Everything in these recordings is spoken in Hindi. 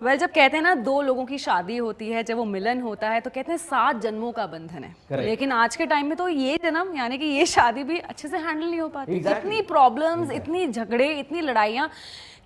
वेल well, जब कहते हैं ना दो लोगों की शादी होती है जब वो मिलन होता है तो कहते हैं सात जन्मों का बंधन है Correct. लेकिन आज के टाइम में तो ये जन्म यानी कि ये शादी भी अच्छे से हैंडल नहीं हो पाती exactly. इतनी प्रॉब्लम्स exactly. इतनी झगड़े इतनी लड़ाइयाँ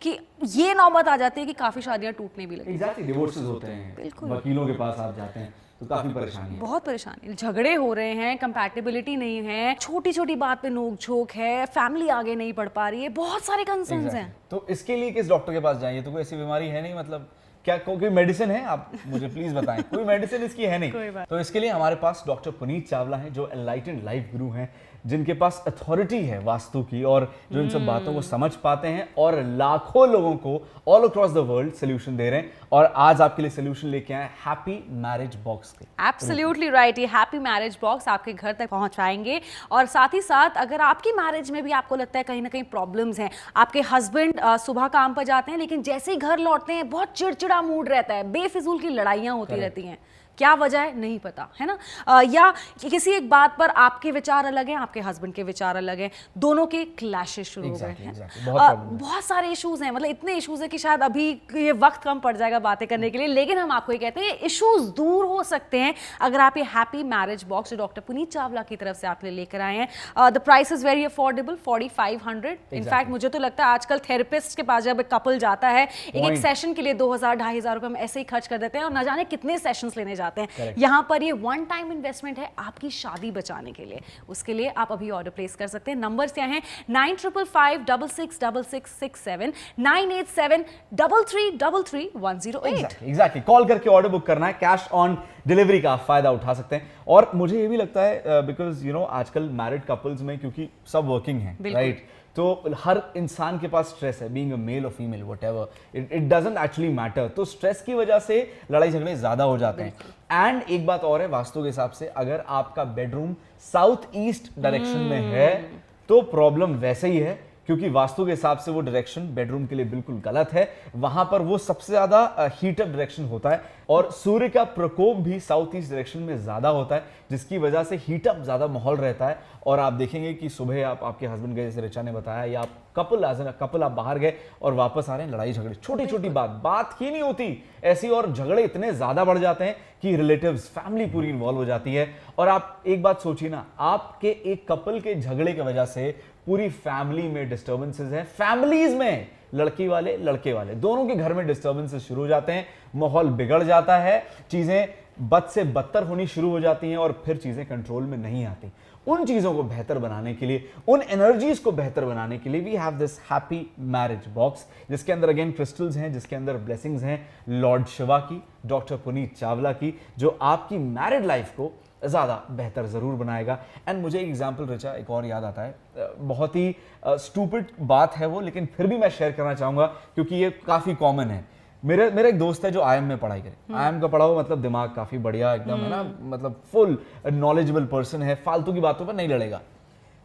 कि ये नौबत आ जाती है कि काफ़ी शादियाँ टूटने भी लगती exactly, होते हैं वकीलों के पास आप जाते हैं तो काफ़ी परेशानी है। बहुत परेशानी झगड़े हो रहे हैं कंपैटिबिलिटी नहीं है छोटी छोटी बात पे नोक झोंक है फैमिली आगे नहीं पढ़ पा रही है बहुत सारे कंसर्न exactly. हैं। तो इसके लिए किस डॉक्टर के पास जाइए? तो कोई ऐसी बीमारी है नहीं मतलब क्या कोई मेडिसिन है? आप मुझे प्लीज़ बताएँ। कोई मेडिसिन इसकी है नहीं। तो इसके लिए हमारे पास डॉक्टर पुनीत चावला हैं जो एनलाइटेंड लाइफ गुरु हैं। जिनके पास अथॉरिटी है वास्तु की और जो इन सब बातों को समझ पाते हैं और लाखों लोगों को all across the world solution दे रहे हैं। और आज आपके लिए सोल्यूशन लेके आए हैप्पी मैरिज बॉक्स के। एब्सोल्युटली राइट ये हैप्पी मैरिज बॉक्स आपके घर तक पहुंचाएँगे। और साथ ही साथ अगर आपकी मैरिज में भी आपको लगता है कहीं ना कहीं प्रॉब्लम्स हैं आपके हस्बैंड सुबह काम पर जाते हैं लेकिन जैसे ही घर लौटते हैं बहुत चिड़चिड़ा मूड रहता है बेफिजूल की लड़ाइयाँ होती रहती हैं। क्या वजह है? नहीं पता है ना? आ, या किसी एक बात पर आपके विचार अलग हैं आपके हस्बैंड के विचार अलग हैं दोनों के क्लैशेस शुरू exactly, हो गए हैं? exactly, बहुत, बहुत सारे इश्यूज़ हैं मतलब इतने इश्यूज़ हैं कि शायद अभी ये वक्त कम पड़ जाएगा बातें करने के लिए लेकिन हम आपको ये कहते हैं इश्यूज़ दूर हो सकते हैं अगर आप ये हैप्पी मैरिज बॉक्स जो डॉक्टर पुनीत चावला की तरफ़ से आप लेकर आए हैं। The price is very affordable forty five hundred in fact मुझे तो लगता है आजकल थेरेपिस्ट के पास जब कपल जाता है एक एक सेशन के लिए दो हज़ार ढाई हज़ार रुपए हम ऐसे ही खर्च कर देते हैं और ना जाने कितने सेशंस लेने जाते जाते हैं। यहाँ पर ये वन टाइम इन्वेस्टमेंट है आपकी शादी बचाने के लिए। उसके लिए आप अभी ऑर्डर प्लेस कर सकते हैं। नंबर क्या है? Nine triple five double six double six six seven nine eight seven double three double three one zero eight exactly call करके ऑर्डर बुक करना है। कैश ऑन डिलीवरी का फ़ायदा उठा सकते हैं। और मुझे ये भी लगता है बिकॉज़ यू नो आजकल मैरिड कपल्स में क्योंकि सब वर्किंग है राइट right? तो हर इंसान के पास स्ट्रेस है बीइंग अ मेल और female whatever it doesn't actually matter तो स्ट्रेस की वजह से लड़ाई झगड़े ज़्यादा हो जाते हैं। एंड एक बात और है वास्तु के हिसाब से अगर आपका बेडरूम साउथ ईस्ट डायरेक्शन में है hmm. तो प्रॉब्लम वैसे ही है क्योंकि वास्तु के हिसाब से वो डायरेक्शन बेडरूम के लिए बिल्कुल गलत है। वहाँ पर वो सबसे ज़्यादा हीटअप डायरेक्शन होता है। और सूर्य का प्रकोप भी साउथ ईस्ट डायरेक्शन में ज़्यादा होता है जिसकी वजह से हीटअप ज़्यादा माहौल रहता है। और आप देखेंगे कि सुबह आप आपके हस्बैंड गए जैसे रिचा ने बताया या आप कपल एज कपल आप बाहर गए और वापस आ रहे हैं लड़ाई झगड़े। छोटी छोटी बात बात ही नहीं होती। ऐसी और झगड़े इतने ज़्यादा बढ़ जाते हैं कि रिलेटिव्स फैमिली पूरी इन्वॉल्व हो जाती है। और आप एक बात सोचिए ना आपके एक कपल के झगड़े की वजह से पूरी फैमिली में डिस्टर्बेंसेस हैं। फैमिलीज़ में लड़की वाले, लड़के वाले। दोनों के घर में डिस्टर्बेंसेस शुरू हो जाते हैं, माहौल बिगड़ जाता है, चीज़ें बद से बदतर होनी शुरू हो जाती हैं और फिर चीज़ें कंट्रोल में नहीं आती। उन चीज़ों को बेहतर बनाने के लिए, उन एनर्जीज को बेहतर बनाने के लिए we have this happy marriage box जिसके अंदर अगेन क्रिस्टल्स हैं, जिसके अंदर ब्लेसिंग्स हैं। लॉर्ड शिवा की डॉक्टर पुनीत चावला की, जो आपकी मैरिड लाइफ को ज़्यादा बेहतर ज़रूर बनाएगा। एंड मुझे एक एग्ज़ाम्पल रचा एक और याद आता है। बहुत ही स्टूपिड बात है वो लेकिन फिर भी मैं शेयर करना चाहूँगा क्योंकि ये काफ़ी कॉमन है। मेरे मेरा एक दोस्त है जो आईएम में पढ़ाई करे। आई हम्म। का पढ़ा हुआ मतलब दिमाग काफ़ी बढ़िया एकदम है ना? हम्म। मतलब फुल नॉलेजेबल पर्सन है फालतू की बातों पर नहीं लड़ेगा।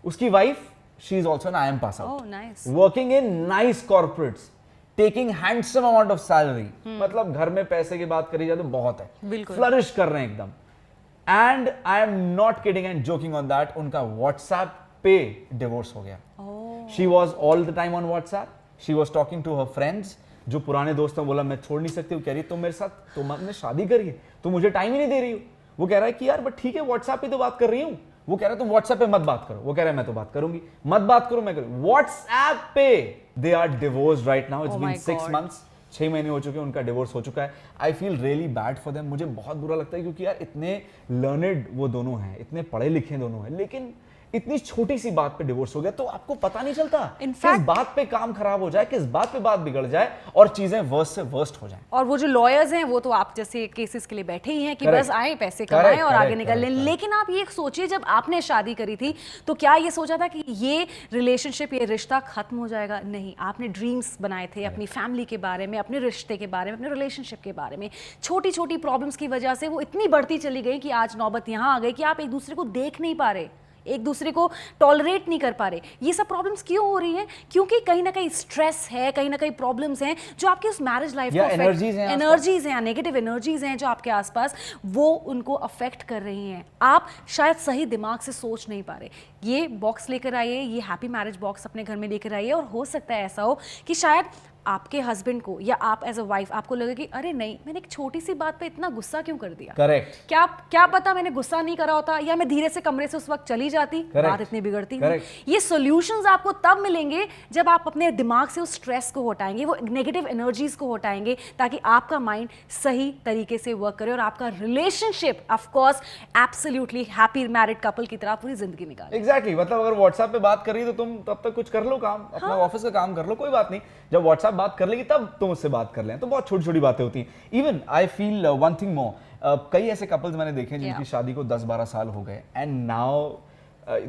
उसकी wife she is also an I am pass out working in nice corporates taking handsome amount of salary मतलब घर में पैसे की बात करी जाए तो बहुत है। फ्लरिश कर रहे हैं एकदम। And I am not kidding and joking on that उनका व्हाट्सएप पे डिवोर्स हो गया। She was all the time on WhatsApp she was talking to her friends जो पुराने दोस्त हैं बोला मैं छोड़ नहीं सकती कह रही तुम मेरे साथ तुम अपने शादी करी है तुम मुझे टाइम ही नहीं दे रही हो। वो कह रहा है कि यार बट ठीक है व्हाट्सएप पे तो बात कर रही हूँ। वो कह रहा है तुम व्हाट्सएप पे मत बात करो। वो कह रहा है मैं तो बात करूँगी। मत बात करो मैं करूँ। व्हाट्सएप पे they are divorce right now it's been six months छह महीने हो चुके हैं, उनका डिवोर्स हो चुका है। I feel really bad for them मुझे बहुत बुरा लगता है क्योंकि यार इतने लर्नड वो दोनों हैं, इतने पढ़े लिखे दोनों हैं। लेकिन इतनी छोटी सी बात पे डिवोर्स हो गया तो आपको पता नहीं चलता Fact, किस बात पे काम खराब हो जाए किस बात पे बात बिगड़ जाए और चीज़ें वर्स्ट से वर्स्ट हो जाए। और वो जो लॉयर्स हैं वो तो आप जैसे केसेस के लिए बैठे ही हैं कि correct. बस आए पैसे कमाएँ और आगे निकल लें। लेकिन आप ये सोचिए जब आपने शादी करी थी तो क्या ये सोचा था कि ये रिलेशनशिप ये रिश्ता खत्म हो जाएगा? नहीं। आपने ड्रीम्स बनाए थे अपनी फैमिली के बारे में अपने रिश्ते के बारे में अपने रिलेशनशिप के बारे में। छोटी छोटी प्रॉब्लम्स की वजह से वो इतनी बढ़ती चली गई कि आज नौबत यहाँ आ गई कि आप एक दूसरे को देख नहीं पा रहे। एक दूसरे को टॉलरेट नहीं कर पा रहे। ये सब प्रॉब्लम्स क्यों हो रही हैं? क्योंकि कहीं ना कहीं स्ट्रेस है कहीं ना कहीं प्रॉब्लम्स हैं जो आपके उस मैरिज लाइफ को एनर्जीज हैं एनर्जीज हैं नेगेटिव एनर्जीज हैं जो आपके आसपास वो उनको अफेक्ट कर रही हैं। आप शायद सही दिमाग से सोच नहीं पा रहे। ये बॉक्स लेकर आइए ये हैप्पी मैरिज बॉक्स अपने घर में लेकर आइए और हो सकता है ऐसा हो कि शायद आपके हस्बैंड को या आप एज अ वाइफ आपको लगे कि अरे नहीं मैंने एक छोटी सी बात पे इतना गुस्सा क्यों कर दिया करेक्ट क्या क्या पता मैंने गुस्सा नहीं करा होता या मैं धीरे से कमरे से उस वक्त चली जाती Correct. बात इतनी बिगड़ती Correct. ये सॉल्यूशंस आपको तब मिलेंगे जब आप अपने दिमाग से उस स्ट्रेस को हटाएँगे वो नेगेटिव एनर्जीज को हटाएँगे ताकि आपका माइंड सही तरीके से वर्क करे और आपका relationship of course absolutely happy married couple की तरह पूरी ज़िंदगी निकाले एग्जैक्टली exactly. मतलब अगर व्हाट्सएप पे बात कर रही तो तुम तब तक कुछ कर लो काम अपना हाँ। ऑफ़िस का काम कर लो कोई बात नहीं जब व्हाट्सएप बात कर लेगी तब तुम उससे बात कर लें। तो बहुत छोटी छोटी बातें होती हैं। Even I feel one thing more कई ऐसे कपल्स मैंने देखे हैं जिनकी Yeah. शादी को 10-12 साल हो गए। And now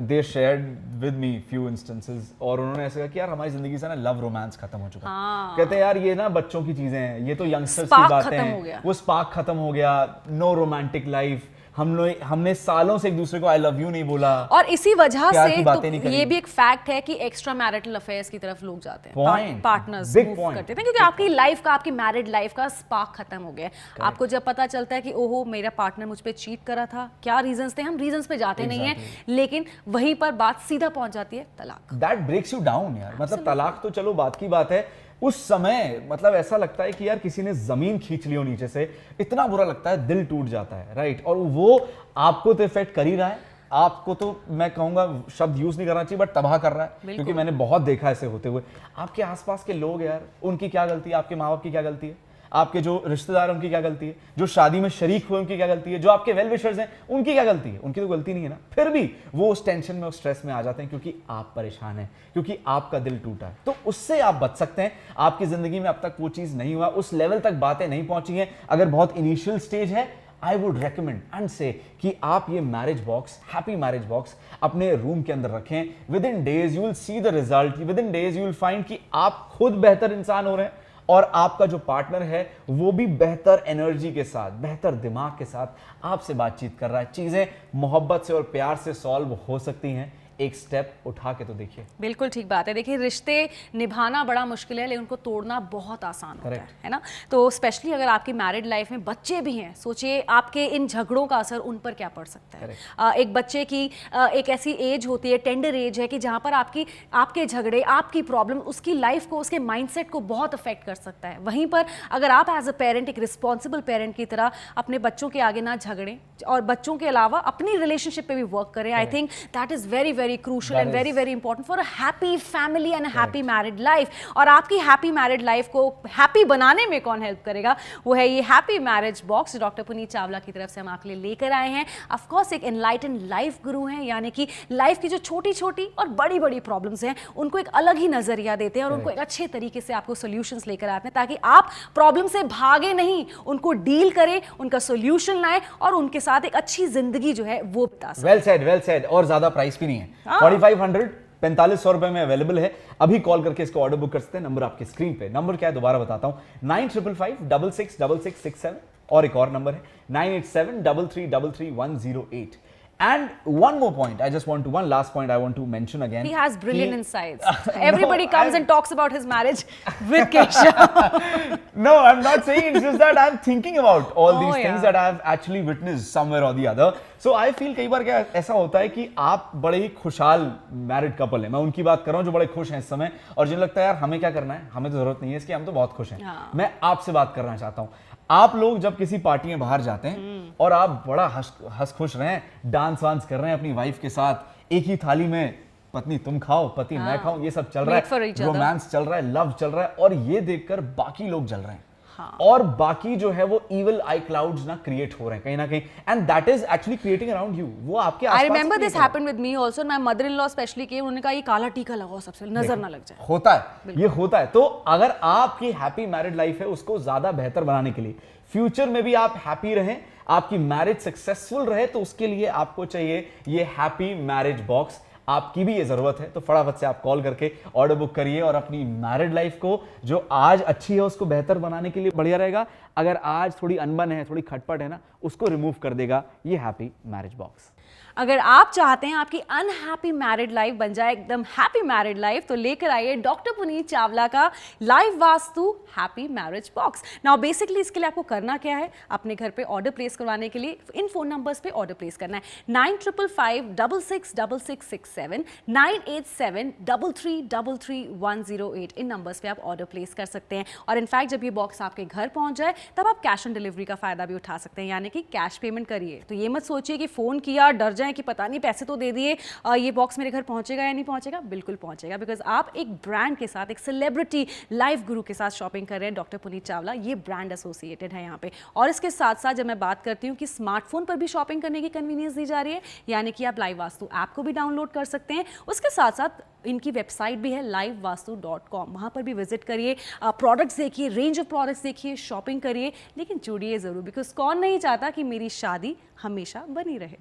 they shared with me few instances और उन्होंने ऐसे कहा कि यार हमारी ज़िंदगी से ना लव रोमांस खत्म हो चुका है। हाँ। कहते हैं यार ये ना बच्चों की चीज़ें हैं। ये तो यंगस्टर्स की बातें हैं। वो स्पार्क खत्म हो गया। नो रोमांटिक लाइफ हम लोग हमने सालों से एक दूसरे को आई लव यू नहीं बोला। और इसी वजह से तो। ये भी एक फैक्ट है कि एक्स्ट्रा मैरिटल अफेयर्स की तरफ़ लोग जाते हैं। पार्टनर्स. करते हैं। क्योंकि आपकी लाइफ का आपकी मैरिड लाइफ का स्पार्क खत्म हो गया। है आपको जब पता चलता है कि ओहो मेरा पार्टनर मुझ पर चीट करा था। क्या रीजंस थे? हम रीजन पे जाते नहीं है। लेकिन वहीं पर बात सीधा पहुँच जाती है तलाक। दैट ब्रेक्स यू डाउन यार। मतलब तलाक तो चलो बात की बात है। उस समय मतलब ऐसा लगता है कि यार किसी ने ज़मीन खींच ली हो नीचे से इतना बुरा लगता है दिल टूट जाता है राइट और वो आपको तो इफ़ेक्ट कर ही रहा है। आपको तो मैं कहूँगा शब्द यूज़ नहीं करना चाहिए बट तबाह कर रहा है क्योंकि मैंने बहुत देखा ऐसे होते हुए। आपके आसपास के लोग यार उनकी क्या गलती है? आपके माँ बाप की क्या गलती है? आपके जो रिश्तेदार उनकी क्या गलती है? जो शादी में शरीक हुए उनकी क्या गलती है? जो आपके वेल विशर्स हैं, उनकी क्या गलती है? उनकी तो गलती नहीं है ना। फिर भी वो उस टेंशन में, उस स्ट्रेस में आ जाते हैं क्योंकि आप परेशान हैं, क्योंकि आपका दिल टूटा है। तो उससे आप बच सकते हैं। आपकी ज़िंदगी में अब तक वो चीज़ नहीं हुआ। उस लेवल तक बातें नहीं पहुँची हैं। अगर बहुत इनिशियल स्टेज है आई वुड रेकमेंड एंड से कि आप ये marriage box happy marriage box अपने रूम के अंदर रखें। Within days you will see the result within days you will find कि आप खुद बेहतर इंसान हो रहे हैं। और आपका जो पार्टनर है, वो भी बेहतर एनर्जी के साथ, बेहतर दिमाग के साथ आपसे बातचीत कर रहा है। चीज़ें मोहब्बत से और प्यार से सॉल्व हो सकती हैं। एक स्टेप उठा के तो देखिए। बिल्कुल ठीक बात है। देखिए रिश्ते निभाना बड़ा मुश्किल है लेकिन उनको तोड़ना बहुत आसान होता है है ना? तो स्पेशली अगर आपकी मैरिड लाइफ में बच्चे भी हैं सोचिए आपके इन झगड़ों का असर उन पर क्या पड़ सकता है? अ, एक बच्चे की अ, एक ऐसी एज होती है टेंडर एज है कि जहाँ पर आपकी आपके झगड़े आपकी प्रॉब्लम उसकी लाइफ को उसके माइंडसेट को बहुत अफेक्ट कर सकता है। वहीं पर अगर आप एज अ पेरेंट एक रिस्पॉन्सिबल पेरेंट की तरह अपने बच्चों के आगे ना झगड़ें और बच्चों के अलावा अपनी रिलेशनशिप पे भी वर्क करें I think that is very very crucial That and very very important for a happy family and happy married life और आपकी हैप्पी मैरिड लाइफ को हैप्पी बनाने में कौन हेल्प करेगा? वो है ये happy marriage box doctor Puneet Chawla की तरफ़ से हम आपके लिए लेकर आए हैं। ऑफ़ कोर्स एक एनलाइटन लाइफ गुरु हैं यानी कि लाइफ की जो छोटी छोटी और बड़ी बड़ी प्रॉब्लम्स हैं उनको एक अलग ही नज़रिया देते हैं और उनको एक अच्छे तरीके से आपको सोल्यूशंस लेकर आते हैं ताकि आप प्रॉब्लम से भागे नहीं उनको डील करें उनका सोल्यूशन लाएँ और उनके साथ एक अच्छी ज़िंदगी जो है वो बिता वेल सेड वेल सेड और ज़्यादा प्राइस भी नहीं हाँ। फोर्टी फाइव हंड्रेड, पैंतालीस सौ रुपए में अवेलेबल है। अभी कॉल करके इसको ऑर्डर बुक कर सकते हैं। नंबर आपके स्क्रीन पे। नंबर क्या है? दोबारा बताता हूँ। Nine triple five, double six double six six seven और एक और नंबर है। Nine eight seven, double three double three, one zero eight. And one more point I just want to one last point I want to mention again He has brilliant he, insights. Everybody no, comes and talks about his marriage with Kesha. no, I'm not saying it's just that I'm thinking about all Oh, these yeah. things that I've actually witnessed somewhere or the other. So I feel कई बार क्या ऐसा होता है कि आप बड़े ही खुशहाल मैरिड कपल हैं मैं उनकी बात कर रहा हूँ जो बड़े खुश हैं इस समय और जिन्हें लगता है यार हमें क्या करना है हमें तो ज़रूरत नहीं है इसकी हम तो बहुत खुश हैं हाँ। मैं आपसे बात करना चाहता हूँ आप लोग जब किसी पार्टी में बाहर जाते हैं हम्म। और आप बड़ा हंस हंस खुश रहे डांस वांस कर रहे हैं अपनी वाइफ के साथ एक ही थाली में पत्नी तुम खाओ पति मैं हाँ। खाऊं ये सब चल रहा है रोमांस चल रहा है लव चल रहा है और ये देखकर बाकी लोग जल रहे हैं हाँ। और बाकी जो है वो इवल आई क्लाउड्स ना क्रिएट हो रहे हैं कहीं ना कहीं and that is actually creating around you वो आपके I आसपास remember create this हो रहा है। happened with me also. My mother-in-law especially came. उन्होंने कहा ये काला टीका लगाओ सबसे नज़र ना लग जाए होता है ये होता है तो अगर आपकी हैप्पी मैरिड लाइफ है उसको ज़्यादा बेहतर बनाने के लिए फ्यूचर में भी आप हैप्पी रहें आपकी मैरिज सक्सेसफुल रहे तो उसके लिए आपको चाहिए ये हैप्पी मैरिज बॉक्स आपकी भी ये ज़रूरत है तो फटाफट से आप कॉल करके ऑर्डर बुक करिए और अपनी मैरिड लाइफ को, जो आज अच्छी है, उसको बेहतर बनाने के लिए बढ़िया रहेगा। अगर आज थोड़ी अनबन है, थोड़ी खटपट है ना, उसको रिमूव कर देगा। ये हैप्पी मैरिज बॉक्स अगर आप चाहते हैं आपकी अनहैप्पी मैरिड लाइफ बन जाए, एकदम हैप्पी मैरिड लाइफ तो लेकर आइए डॉक्टर पुनीत चावला का live Vastu happy marriage box now basically इसके लिए आपको करना क्या है? अपने घर पे ऑर्डर प्लेस करवाने के लिए, इन फ़ोन नंबर्स पे ऑर्डर प्लेस करना है. Nine triple five double six double six six seven nine eight seven double three double three one zero eight इन नंबर्स पे आप ऑर्डर प्लेस कर सकते हैं. और इनफैक्ट जब ये बॉक्स आपके घर पहुँच जाए, तब आप कैश ऑन डिलीवरी का फ़ायदा भी उठा सकते हैं. यानी कि कैश पेमेंट करिए. तो ये मत सोचिए कि फ़ोन किया, डर जाए कि पता नहीं, पैसे तो दे दिए ये बॉक्स मेरे घर पहुंचेगा या नहीं पहुंचेगा? बिल्कुल पहुंचेगा बिकॉज़ आप एक ब्रांड के साथ, एक सेलिब्रिटी लाइव गुरु के साथ शॉपिंग कर रहे हैं डॉक्टर पुनीत चावला ये ब्रांड एसोसिएटेड है यहाँ पे। और इसके साथ साथ जब मैं बात करती हूँ कि स्मार्टफ़ोन पर भी शॉपिंग करने की कन्वीनियंस दी जा रही है, यानी कि आप लाइव वास्तु ऐप को भी डाउनलोड कर सकते हैं। उसके साथ साथ इनकी वेबसाइट भी है लाइव वास्तु डॉट कॉम वहाँ पर भी विज़िट करिए प्रोडक्ट्स देखिए रेंज ऑफ़ प्रोडक्ट्स देखिए शॉपिंग करिए। लेकिन जुड़िए ज़रूर बिकॉज़ कौन नहीं चाहता कि मेरी शादी हमेशा बनी रहे।